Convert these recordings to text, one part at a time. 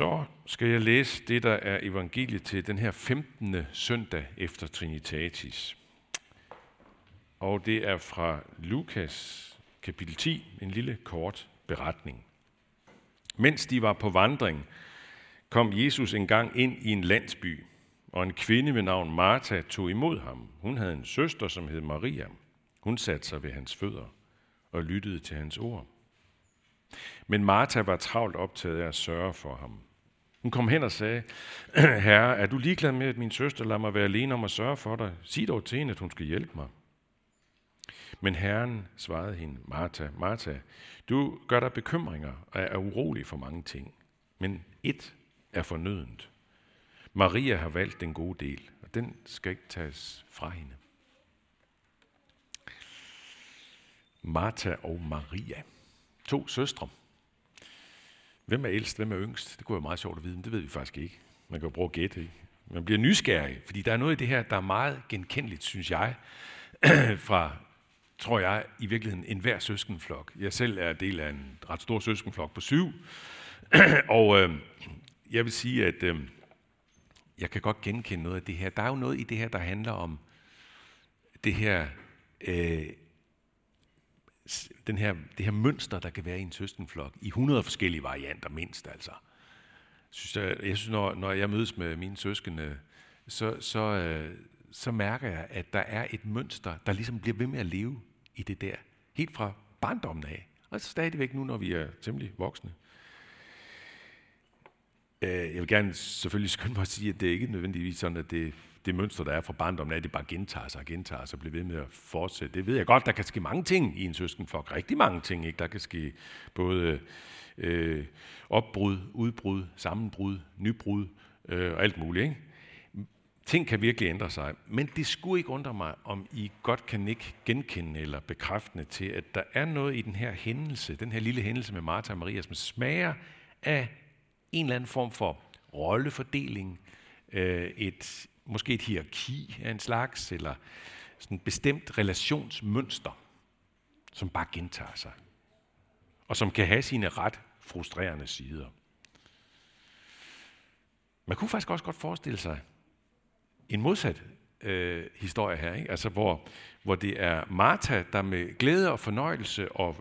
Så skal jeg læse det, der er evangeliet til den her 15. søndag efter Trinitatis. Og det er fra Lukas kapitel 10, en lille kort beretning. Mens de var på vandring, kom Jesus engang ind i en landsby, og en kvinde ved navn Martha tog imod ham. Hun havde en søster, som hed Maria. Hun satte sig ved hans fødder og lyttede til hans ord. Men Martha var travlt optaget af at sørge for ham. Hun kom hen og sagde, Herre, er du ligeglad med, at min søster lader mig være alene om at sørge for dig? Sig dog til hende, at hun skal hjælpe mig. Men Herren svarede hende, Martha, Martha, du gør dig bekymringer og er urolig for mange ting. Men et er fornødent. Maria har valgt den gode del, og den skal ikke tages fra hende. Martha og Maria. To søstre. Hvem er ældst, hvem er yngst? Det kunne være meget sjovt at vide, men det ved vi faktisk ikke. Man kan jo bruge at gætte, ikke? Man bliver nysgerrig, fordi der er noget i det her, der er meget genkendeligt, synes jeg, fra, tror jeg, i virkeligheden enhver søskenflok. Jeg selv er del af en ret stor søskenflok på syv, og øh, jeg vil sige, at øh, jeg kan godt genkende noget af det her. Der er jo noget i det her, der handler om det her øh, den her, det her mønster, der kan være i en søskenflok, i 100 forskellige varianter mindst altså. Synes jeg, jeg synes, når, når jeg mødes med mine søskende, så, så, øh, så mærker jeg, at der er et mønster, der ligesom bliver ved med at leve i det der, helt fra barndommen af, og stadigvæk nu, når vi er temmelig voksne. Øh, jeg vil gerne selvfølgelig skynde mig at sige, at det er ikke nødvendigvis sådan, at det det mønster, der er fra barndommen, at det bare gentager sig og gentager sig og bliver ved med at fortsætte. Det ved jeg godt, der kan ske mange ting i en søskenflok. Rigtig mange ting. Ikke? Der kan ske både øh, opbrud, udbrud, sammenbrud, nybrud øh, og alt muligt. Ikke? Ting kan virkelig ændre sig. Men det skulle ikke undre mig, om I godt kan ikke genkende eller bekræftende til, at der er noget i den her hændelse, den her lille hændelse med Martha og Maria, som smager af en eller anden form for rollefordeling, øh, et, måske et hierarki af en slags, eller sådan et bestemt relationsmønster, som bare gentager sig, og som kan have sine ret frustrerende sider. Man kunne faktisk også godt forestille sig en modsat øh, historie her, ikke? Altså, hvor, hvor det er Martha, der med glæde og fornøjelse og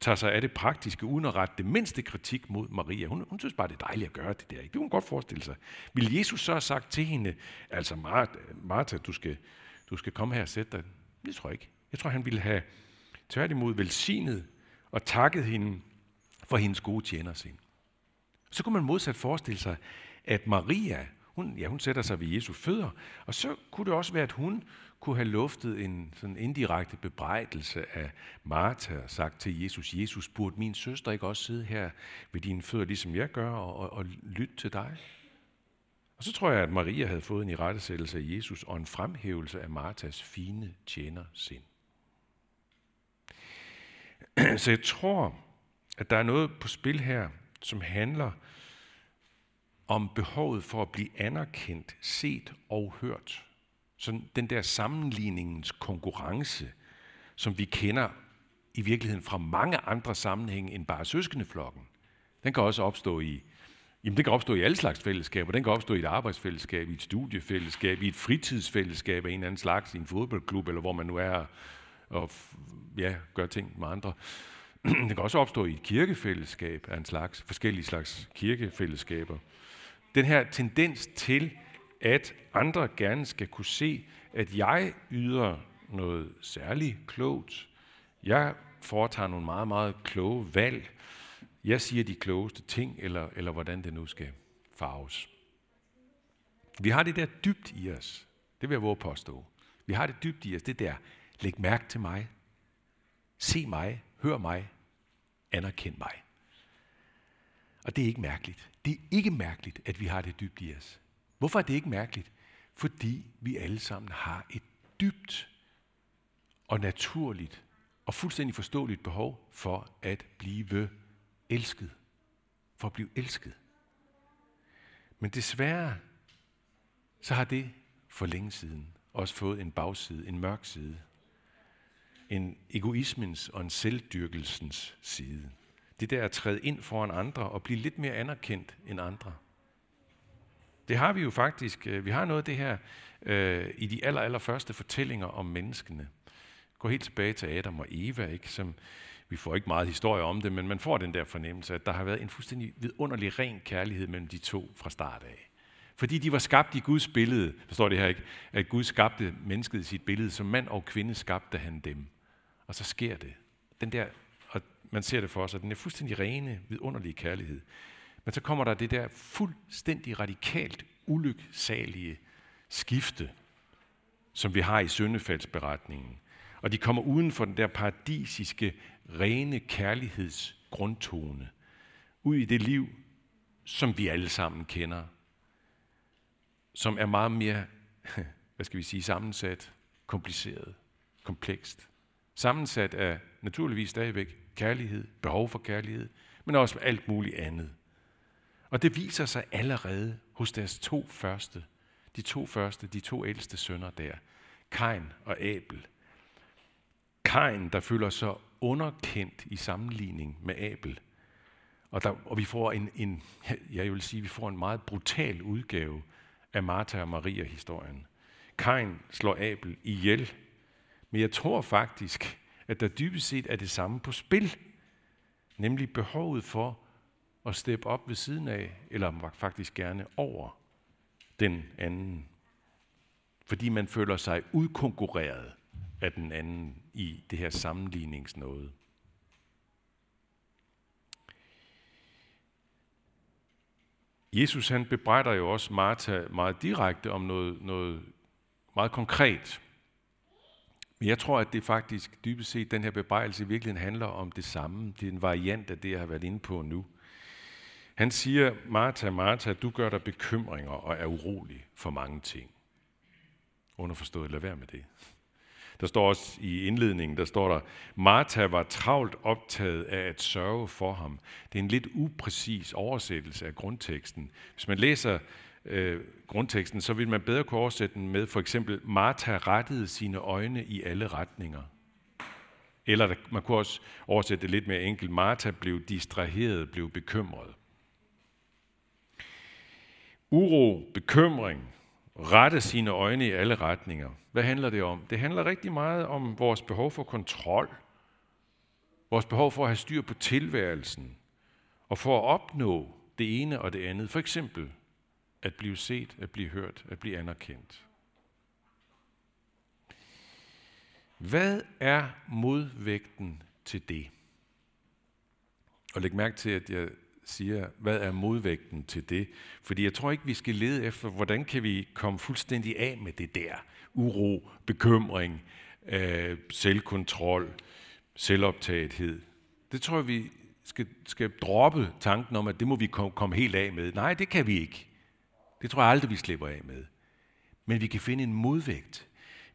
tager sig af det praktiske, uden at rette det mindste kritik mod Maria. Hun, hun synes bare, det er dejligt at gøre det der. Det kunne hun godt forestille sig. Vil Jesus så have sagt til hende, altså Martha, du skal, du skal komme her og sætte dig? Det tror jeg ikke. Jeg tror, han ville have tværtimod velsignet og takket hende for hendes gode tjenersind. Så kunne man modsat forestille sig, at Maria, hun, ja, hun sætter sig ved Jesu fødder, og så kunne det også være, at hun kunne have luftet en sådan indirekte bebrejdelse af Martha og sagt til Jesus, Jesus, burde min søster ikke også sidde her ved dine fødder, ligesom jeg gør, og, og, og lytte til dig? Og så tror jeg, at Maria havde fået en irettesættelse af Jesus og en fremhævelse af Martas fine tjener sind. Så jeg tror, at der er noget på spil her, som handler om behovet for at blive anerkendt, set og hørt. Sådan den der sammenligningens konkurrence, som vi kender i virkeligheden fra mange andre sammenhænge end bare søskendeflokken. Den kan også opstå i, jamen den kan opstå i alle slags fællesskaber. Den kan opstå i et arbejdsfællesskab, i et studiefællesskab, i et fritidsfællesskab af en eller anden slags, i en fodboldklub, eller hvor man nu er og ja, gør ting med andre. Den kan også opstå i et kirkefællesskab af en slags, forskellige slags kirkefællesskaber. Den her tendens til, at andre gerne skal kunne se, at jeg yder noget særligt klogt. Jeg foretager nogle meget, meget kloge valg. Jeg siger de klogeste ting, eller, eller hvordan det nu skal farves. Vi har det der dybt i os. Det vil jeg våge påstå. Vi har det dybt i os. Det der, læg mærke til mig. Se mig. Hør mig. Anerkend mig. Og det er ikke mærkeligt. Det er ikke mærkeligt, at vi har det dybt i os. Hvorfor er det ikke mærkeligt? Fordi vi alle sammen har et dybt og naturligt og fuldstændig forståeligt behov for at blive elsket. For at blive elsket. Men desværre, så har det for længe siden også fået en bagside, en mørk side. En egoismens og en selvdyrkelsens side. Det der at træde ind foran andre og blive lidt mere anerkendt end andre. Det har vi jo faktisk. Øh, vi har noget af det her øh, i de aller, aller første fortællinger om menneskene. Gå helt tilbage til Adam og Eva, ikke? Som, vi får ikke meget historie om det, men man får den der fornemmelse, at der har været en fuldstændig vidunderlig ren kærlighed mellem de to fra start af. Fordi de var skabt i Guds billede, forstår det her ikke, at Gud skabte mennesket i sit billede, som mand og kvinde skabte han dem. Og så sker det. Den der, og man ser det for sig, den er fuldstændig rene, vidunderlige kærlighed. Men så kommer der det der fuldstændig radikalt ulyksalige skifte, som vi har i syndefaldsberetningen. Og de kommer uden for den der paradisiske, rene kærlighedsgrundtone. Ud i det liv, som vi alle sammen kender. Som er meget mere, hvad skal vi sige, sammensat, kompliceret, komplekst. Sammensat af naturligvis stadigvæk kærlighed, behov for kærlighed, men også alt muligt andet. Og det viser sig allerede hos deres to første, de to første, de to ældste sønner der, Kain og Abel. Kain, der føler sig underkendt i sammenligning med Abel. Og, der, og vi får en, en, jeg vil sige, vi får en meget brutal udgave af Martha og Maria-historien. Kain slår Abel ihjel, men jeg tror faktisk, at der dybest set er det samme på spil, nemlig behovet for at steppe op ved siden af, eller faktisk gerne over den anden. Fordi man føler sig udkonkurreret af den anden i det her sammenligningsnåde. Jesus han bebrejder jo også Martha meget direkte om noget, noget meget konkret. Men jeg tror, at det faktisk dybest set, den her bebrejdelse i virkeligheden handler om det samme. Det er en variant af det, jeg har været inde på nu. Han siger, Martha, Martha, du gør dig bekymringer og er urolig for mange ting. Underforstået, lad være med det. Der står også i indledningen, der står der, Martha var travlt optaget af at sørge for ham. Det er en lidt upræcis oversættelse af grundteksten. Hvis man læser øh, grundteksten, så vil man bedre kunne oversætte den med for eksempel, Martha rettede sine øjne i alle retninger. Eller man kunne også oversætte det lidt mere enkelt, Martha blev distraheret, blev bekymret. Uro, bekymring, rette sine øjne i alle retninger. Hvad handler det om? Det handler rigtig meget om vores behov for kontrol, vores behov for at have styr på tilværelsen, og for at opnå det ene og det andet. For eksempel at blive set, at blive hørt, at blive anerkendt. Hvad er modvægten til det? Og læg mærke til, at jeg siger, hvad er modvægten til det? Fordi jeg tror ikke, vi skal lede efter, hvordan kan vi komme fuldstændig af med det der. Uro, bekymring, øh, selvkontrol, selvoptagethed. Det tror jeg, vi skal, skal droppe tanken om, at det må vi komme, kom helt af med. Nej, det kan vi ikke. Det tror jeg aldrig, vi slipper af med. Men vi kan finde en modvægt.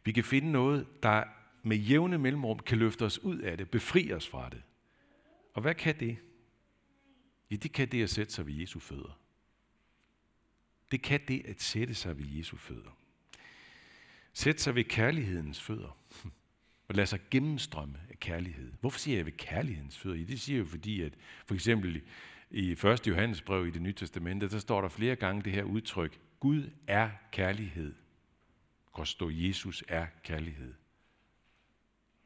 Vi kan finde noget, der med jævne mellemrum kan løfte os ud af det, befri os fra det. Og hvad kan det? Ja, det kan det at sætte sig ved Jesu fødder. Det kan det at sætte sig ved Jesu fødder. Sæt sig ved kærlighedens fødder. Og lad sig gennemstrømme af kærlighed. Hvorfor siger jeg ved kærlighedens fødder? Ja, det siger jeg fordi, at for eksempel i 1. Johannes brev i det nye testamente, der står der flere gange det her udtryk, Gud er kærlighed. Godt stå, Jesus er kærlighed.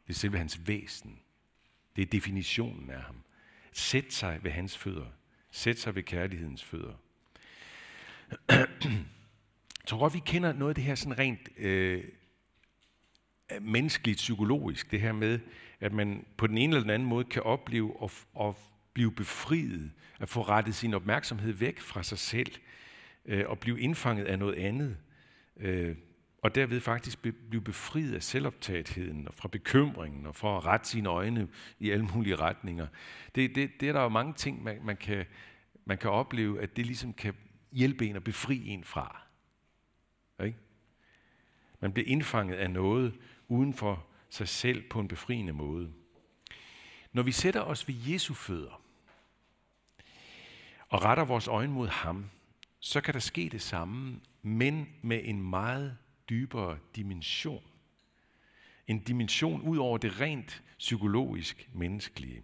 Det er selve hans væsen. Det er definitionen af ham. Sæt sig ved hans fødder. Sæt sig ved kærlighedens fødder. Jeg tror godt, vi kender noget af det her sådan rent øh, menneskeligt, psykologisk. Det her med, at man på den ene eller den anden måde kan opleve at, at blive befriet, at få rettet sin opmærksomhed væk fra sig selv, øh, og blive indfanget af noget andet. Øh, og derved faktisk blive befriet af selvoptagetheden og fra bekymringen og fra at rette sine øjne i alle mulige retninger. Det, det, det er der jo mange ting, man, man, kan, man kan opleve, at det ligesom kan hjælpe en og befri en fra. Ikke? Man bliver indfanget af noget uden for sig selv på en befriende måde. Når vi sætter os ved Jesu fødder og retter vores øjne mod ham, så kan der ske det samme, men med en meget dybere dimension. En dimension ud over det rent psykologisk menneskelige.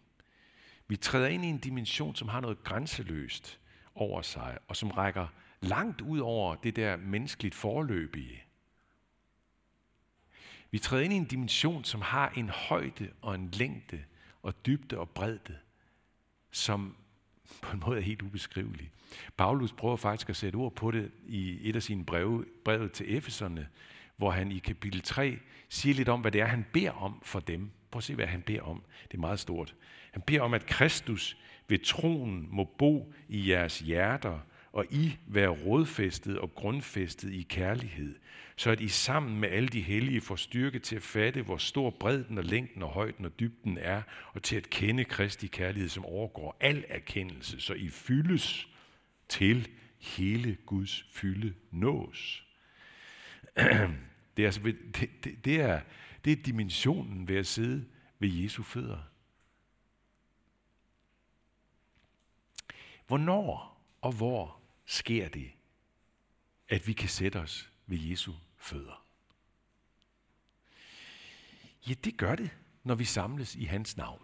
Vi træder ind i en dimension, som har noget grænseløst over sig, og som rækker langt ud over det der menneskeligt forløbige. Vi træder ind i en dimension, som har en højde og en længde og dybde og bredde, som på en måde er helt ubeskrivelig. Paulus prøver faktisk at sætte ord på det i et af sine breve, brevet til Efeserne, hvor han i kapitel 3 siger lidt om, hvad det er, han beder om for dem. Prøv at se, hvad han beder om. Det er meget stort. Han beder om, at Kristus ved troen må bo i jeres hjerter, og I være rådfæstet og grundfæstet i kærlighed, så at I sammen med alle de hellige får styrke til at fatte, hvor stor bredden og længden og højden og dybden er, og til at kende Kristi kærlighed, som overgår al erkendelse, så I fyldes til hele Guds fylde nås. Det er, altså, det, det, det, er, det er dimensionen ved at sidde ved Jesu fødder. Hvornår og hvor sker det, at vi kan sætte os ved Jesu fødder? Ja, det gør det, når vi samles i hans navn.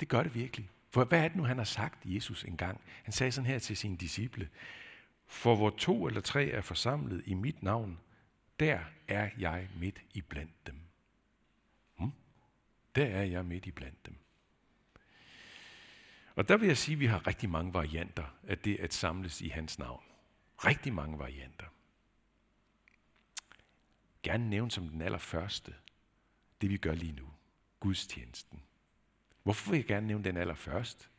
Det gør det virkelig. For hvad er det nu, han har sagt, Jesus engang? Han sagde sådan her til sine disciple. For hvor to eller tre er forsamlet i mit navn, der er jeg midt i blandt dem. Hmm? Der er jeg midt i blandt dem. Og der vil jeg sige, at vi har rigtig mange varianter af det at samles i hans navn. Rigtig mange varianter. Gerne nævne som den allerførste, det vi gør lige nu. Gudstjenesten. Hvorfor vil jeg gerne nævne den allerførst?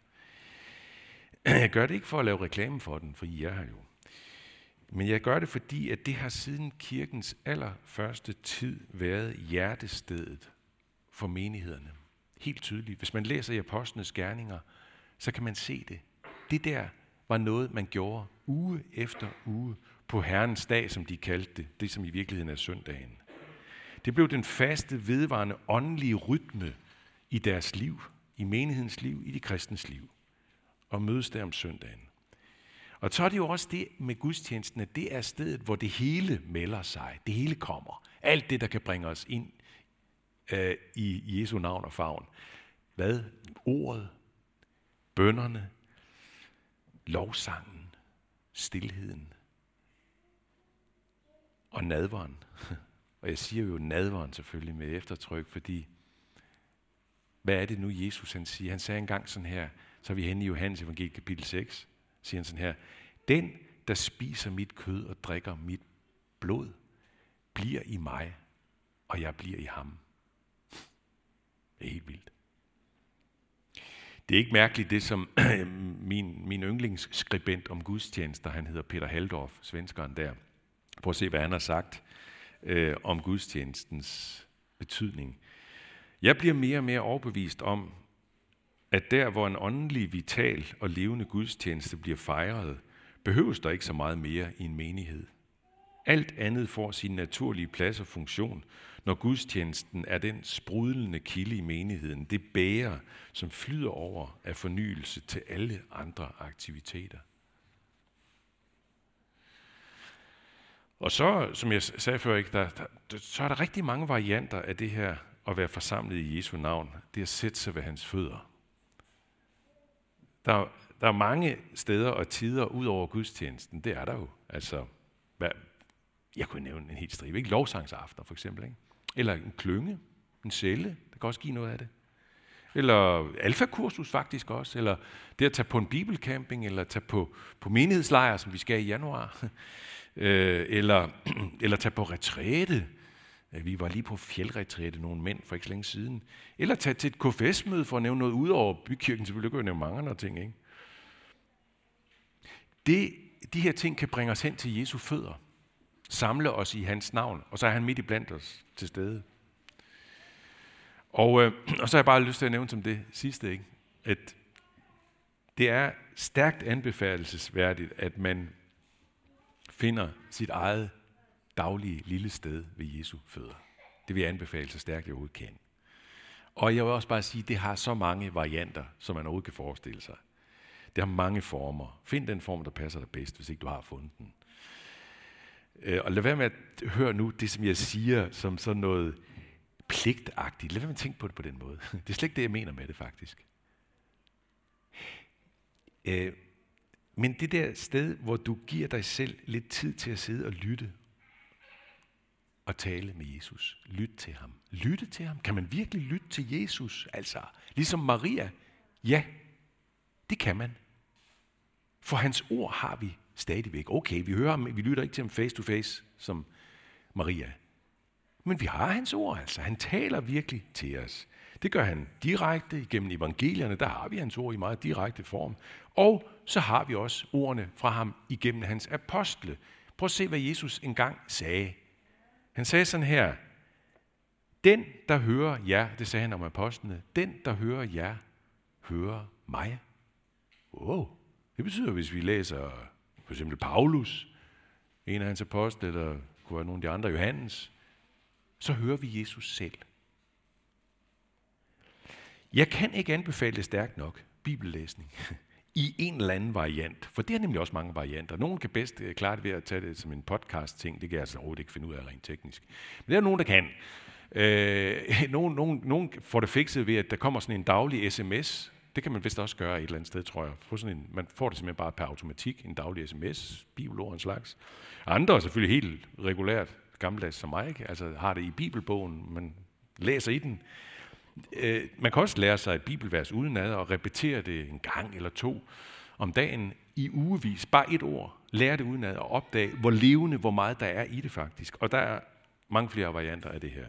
Jeg gør det ikke for at lave reklame for den, for I er her jo. Men jeg gør det, fordi at det har siden kirkens allerførste tid været hjertestedet for menighederne. Helt tydeligt. Hvis man læser i Apostlenes Gerninger, så kan man se det. Det der var noget, man gjorde uge efter uge på Herrens dag, som de kaldte det. Det, som i virkeligheden er søndagen. Det blev den faste, vedvarende, åndelige rytme i deres liv, i menighedens liv, i de kristens liv. Og mødes der om søndagen. Og så er det jo også det med gudstjenesten, at det er stedet, hvor det hele melder sig. Det hele kommer. Alt det, der kan bringe os ind øh, i Jesu navn og favn. Hvad? Ordet, bønderne, lovsangen, stillheden og nadveren. Og jeg siger jo nadveren selvfølgelig med eftertryk, fordi hvad er det nu, Jesus han siger? Han sagde engang sådan her, så er vi henne i Johannes evangeliet kapitel 6, siger han sådan her, den, der spiser mit kød og drikker mit blod, bliver i mig, og jeg bliver i ham. Det er helt vildt. Det er ikke mærkeligt, det som øhm, min, min yndlingsskribent om gudstjenester, han hedder Peter Haldorf, svenskeren der. Prøv at se, hvad han har sagt øh, om gudstjenestens betydning. Jeg bliver mere og mere overbevist om, at der, hvor en åndelig, vital og levende gudstjeneste bliver fejret, behøves der ikke så meget mere i en menighed. Alt andet får sin naturlige plads og funktion, når gudstjenesten er den sprudlende kilde i menigheden, det bærer, som flyder over af fornyelse til alle andre aktiviteter. Og så, som jeg sagde før, ikke, der, der, så er der rigtig mange varianter af det her at være forsamlet i Jesu navn. Det at sætte sig ved hans fødder. Der, der er mange steder og tider ud over gudstjenesten. Det er der jo. Altså, hvad, jeg kunne nævne en helt stribe. Ikke? Lovsangsaften for eksempel. Ikke? Eller en klynge, en celle, der kan også give noget af det. Eller alfakursus faktisk også, eller det at tage på en bibelcamping, eller tage på, på menighedslejr, som vi skal i januar, øh, eller, eller tage på retræte. Vi var lige på fjeldretræte, nogle mænd for ikke så længe siden. Eller tage til et KFS-møde for at nævne noget ud over bykirken, selvfølgelig kan jeg nævne mange andre ting. Ikke? Det, de her ting kan bringe os hen til Jesu fødder samle os i hans navn, og så er han midt i blandt os til stede. Og, øh, og så har jeg bare lyst til at nævne som det sidste, ikke? at det er stærkt anbefalesværdigt, at man finder sit eget daglige lille sted ved Jesu fødder. Det vil jeg anbefale så stærkt, jeg overhovedet kan. Og jeg vil også bare sige, at det har så mange varianter, som man overhovedet kan forestille sig. Det har mange former. Find den form, der passer dig bedst, hvis ikke du har fundet den. Øh, og lad være med at høre nu det, som jeg siger, som sådan noget pligtagtigt. Lad være med at tænke på det på den måde. Det er slet ikke det, jeg mener med det, faktisk. Øh, men det der sted, hvor du giver dig selv lidt tid til at sidde og lytte og tale med Jesus. Lyt til ham. Lytte til ham. Kan man virkelig lytte til Jesus? Altså, ligesom Maria. Ja, det kan man. For hans ord har vi stadigvæk. Okay, vi hører ham, vi lytter ikke til ham face to face, som Maria. Men vi har hans ord, altså. Han taler virkelig til os. Det gør han direkte igennem evangelierne. Der har vi hans ord i meget direkte form. Og så har vi også ordene fra ham igennem hans apostle. Prøv at se, hvad Jesus engang sagde. Han sagde sådan her, den, der hører jer, det sagde han om apostlene, den, der hører jer, hører mig. Wow. Det betyder, hvis vi læser for eksempel Paulus, en af hans apostle, eller kunne være nogle af de andre, Johannes, så hører vi Jesus selv. Jeg kan ikke anbefale det stærkt nok, bibellæsning, i en eller anden variant, for det er nemlig også mange varianter. Nogen kan bedst øh, klare det ved at tage det som en podcast-ting, det kan jeg altså overhovedet ikke finde ud af rent teknisk. Men der er nogen, der kan. Øh, nogen, nogen, nogen får det fikset ved, at der kommer sådan en daglig sms. Det kan man vist også gøre et eller andet sted, tror jeg. Få sådan en, man får det simpelthen bare per automatik, en daglig sms, bibelord en slags. Andre er selvfølgelig helt regulært, gammeldags som mig, ikke? altså har det i bibelbogen, man læser i den. Øh, man kan også lære sig et bibelvers udenad og repetere det en gang eller to om dagen i ugevis. Bare et ord. Lære det udenad og opdage, hvor levende, hvor meget der er i det faktisk. Og der er mange flere varianter af det her.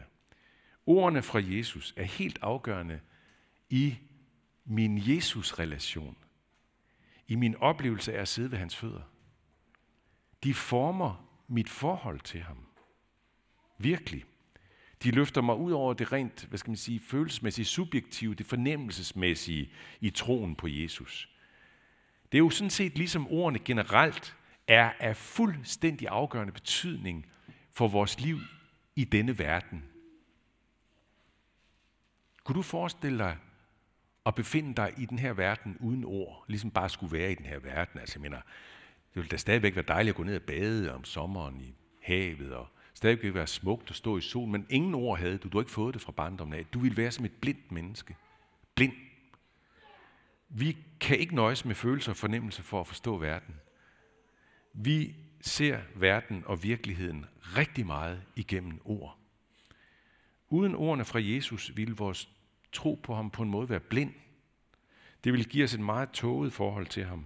Ordene fra Jesus er helt afgørende i min Jesus-relation. I min oplevelse af at sidde ved hans fødder. De former mit forhold til ham. Virkelig. De løfter mig ud over det rent, hvad skal man sige, følelsesmæssige, subjektive, det fornemmelsesmæssige i troen på Jesus. Det er jo sådan set ligesom ordene generelt er af fuldstændig afgørende betydning for vores liv i denne verden. Kunne du forestille dig at befinde dig i den her verden uden ord, ligesom bare skulle være i den her verden? Altså, jeg mener, det ville da stadigvæk være dejligt at gå ned og bade om sommeren i havet og stadig være smukt at stå i solen, men ingen ord havde du. Du har ikke fået det fra barndommen af. Du ville være som et blindt menneske. Blind. Vi kan ikke nøjes med følelser og fornemmelser for at forstå verden. Vi ser verden og virkeligheden rigtig meget igennem ord. Uden ordene fra Jesus ville vores tro på ham på en måde være blind. Det ville give os et meget tåget forhold til ham.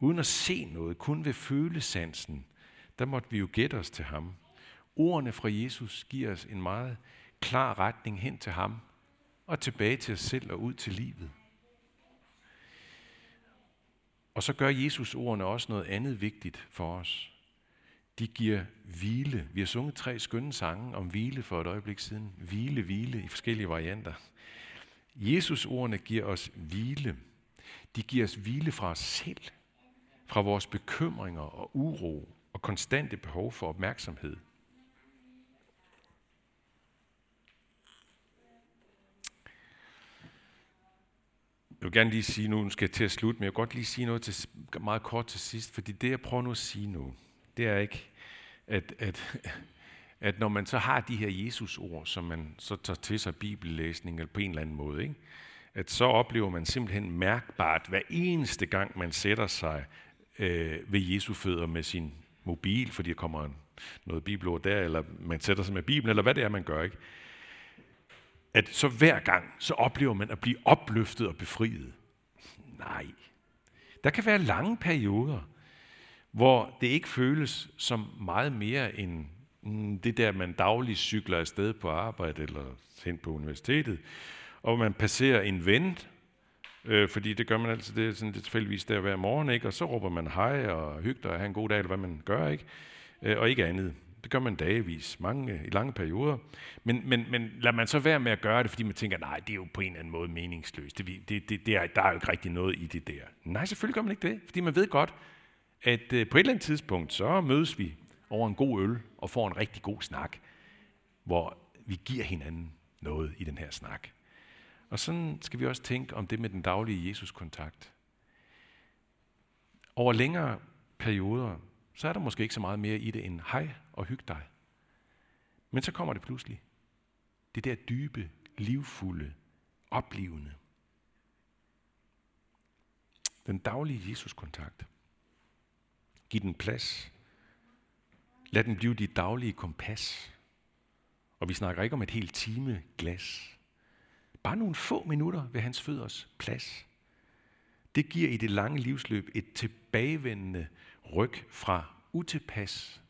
Uden at se noget, kun ved følesansen, der måtte vi jo gætte os til ham. Ordene fra Jesus giver os en meget klar retning hen til ham og tilbage til os selv og ud til livet. Og så gør Jesus ordene også noget andet vigtigt for os. De giver hvile. Vi har sunget tre skønne sange om hvile for et øjeblik siden. Hvile, hvile i forskellige varianter. Jesus ordene giver os hvile. De giver os hvile fra os selv, fra vores bekymringer og uro og konstante behov for opmærksomhed. Jeg vil gerne lige sige nu, nu skal jeg til at slutte, men jeg vil godt lige sige noget til, meget kort til sidst, fordi det, jeg prøver nu at sige nu, det er ikke, at, at, at når man så har de her Jesus-ord, som man så tager til sig bibellæsning eller på en eller anden måde, ikke? at så oplever man simpelthen mærkbart, hver eneste gang man sætter sig øh, ved Jesu fødder med sin mobil, fordi der kommer en, noget bibelord der, eller man sætter sig med Bibelen, eller hvad det er, man gør, ikke? at så hver gang, så oplever man at blive opløftet og befriet. Nej. Der kan være lange perioder, hvor det ikke føles som meget mere end Mm, det der, man dagligt cykler afsted på arbejde eller hen på universitetet, og man passerer en ven, øh, fordi det gør man altid, det er sådan det tilfældigvis der hver morgen, ikke? og så råber man hej og hygger og have en god dag, eller hvad man gør, ikke? Øh, og ikke andet. Det gør man dagevis, mange, i lange perioder. Men, men, men lad man så være med at gøre det, fordi man tænker, nej, det er jo på en eller anden måde meningsløst. Det, det, det, det er, der er jo ikke rigtig noget i det der. Nej, selvfølgelig gør man ikke det, fordi man ved godt, at øh, på et eller andet tidspunkt, så mødes vi over en god øl og får en rigtig god snak, hvor vi giver hinanden noget i den her snak. Og sådan skal vi også tænke om det med den daglige Jesus-kontakt. Over længere perioder, så er der måske ikke så meget mere i det end hej og hyg dig. Men så kommer det pludselig. Det der dybe, livfulde, oplevende. Den daglige Jesus-kontakt. Giv den plads. Lad den blive dit daglige kompas. Og vi snakker ikke om et helt time glas. Bare nogle få minutter ved hans fødders plads. Det giver i det lange livsløb et tilbagevendende ryg fra utilpas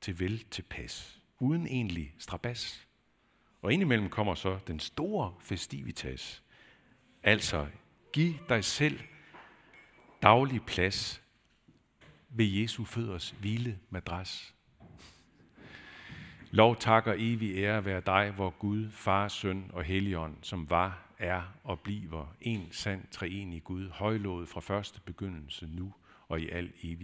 til vel tilpas, uden egentlig strabas. Og indimellem kommer så den store festivitas. Altså, giv dig selv daglig plads ved Jesu fødders hvile madras. Lov takker evig ære være dig, hvor Gud, Far, Søn og Helligånd, som var, er og bliver en sand treenig Gud, højlået fra første begyndelse nu og i al evighed.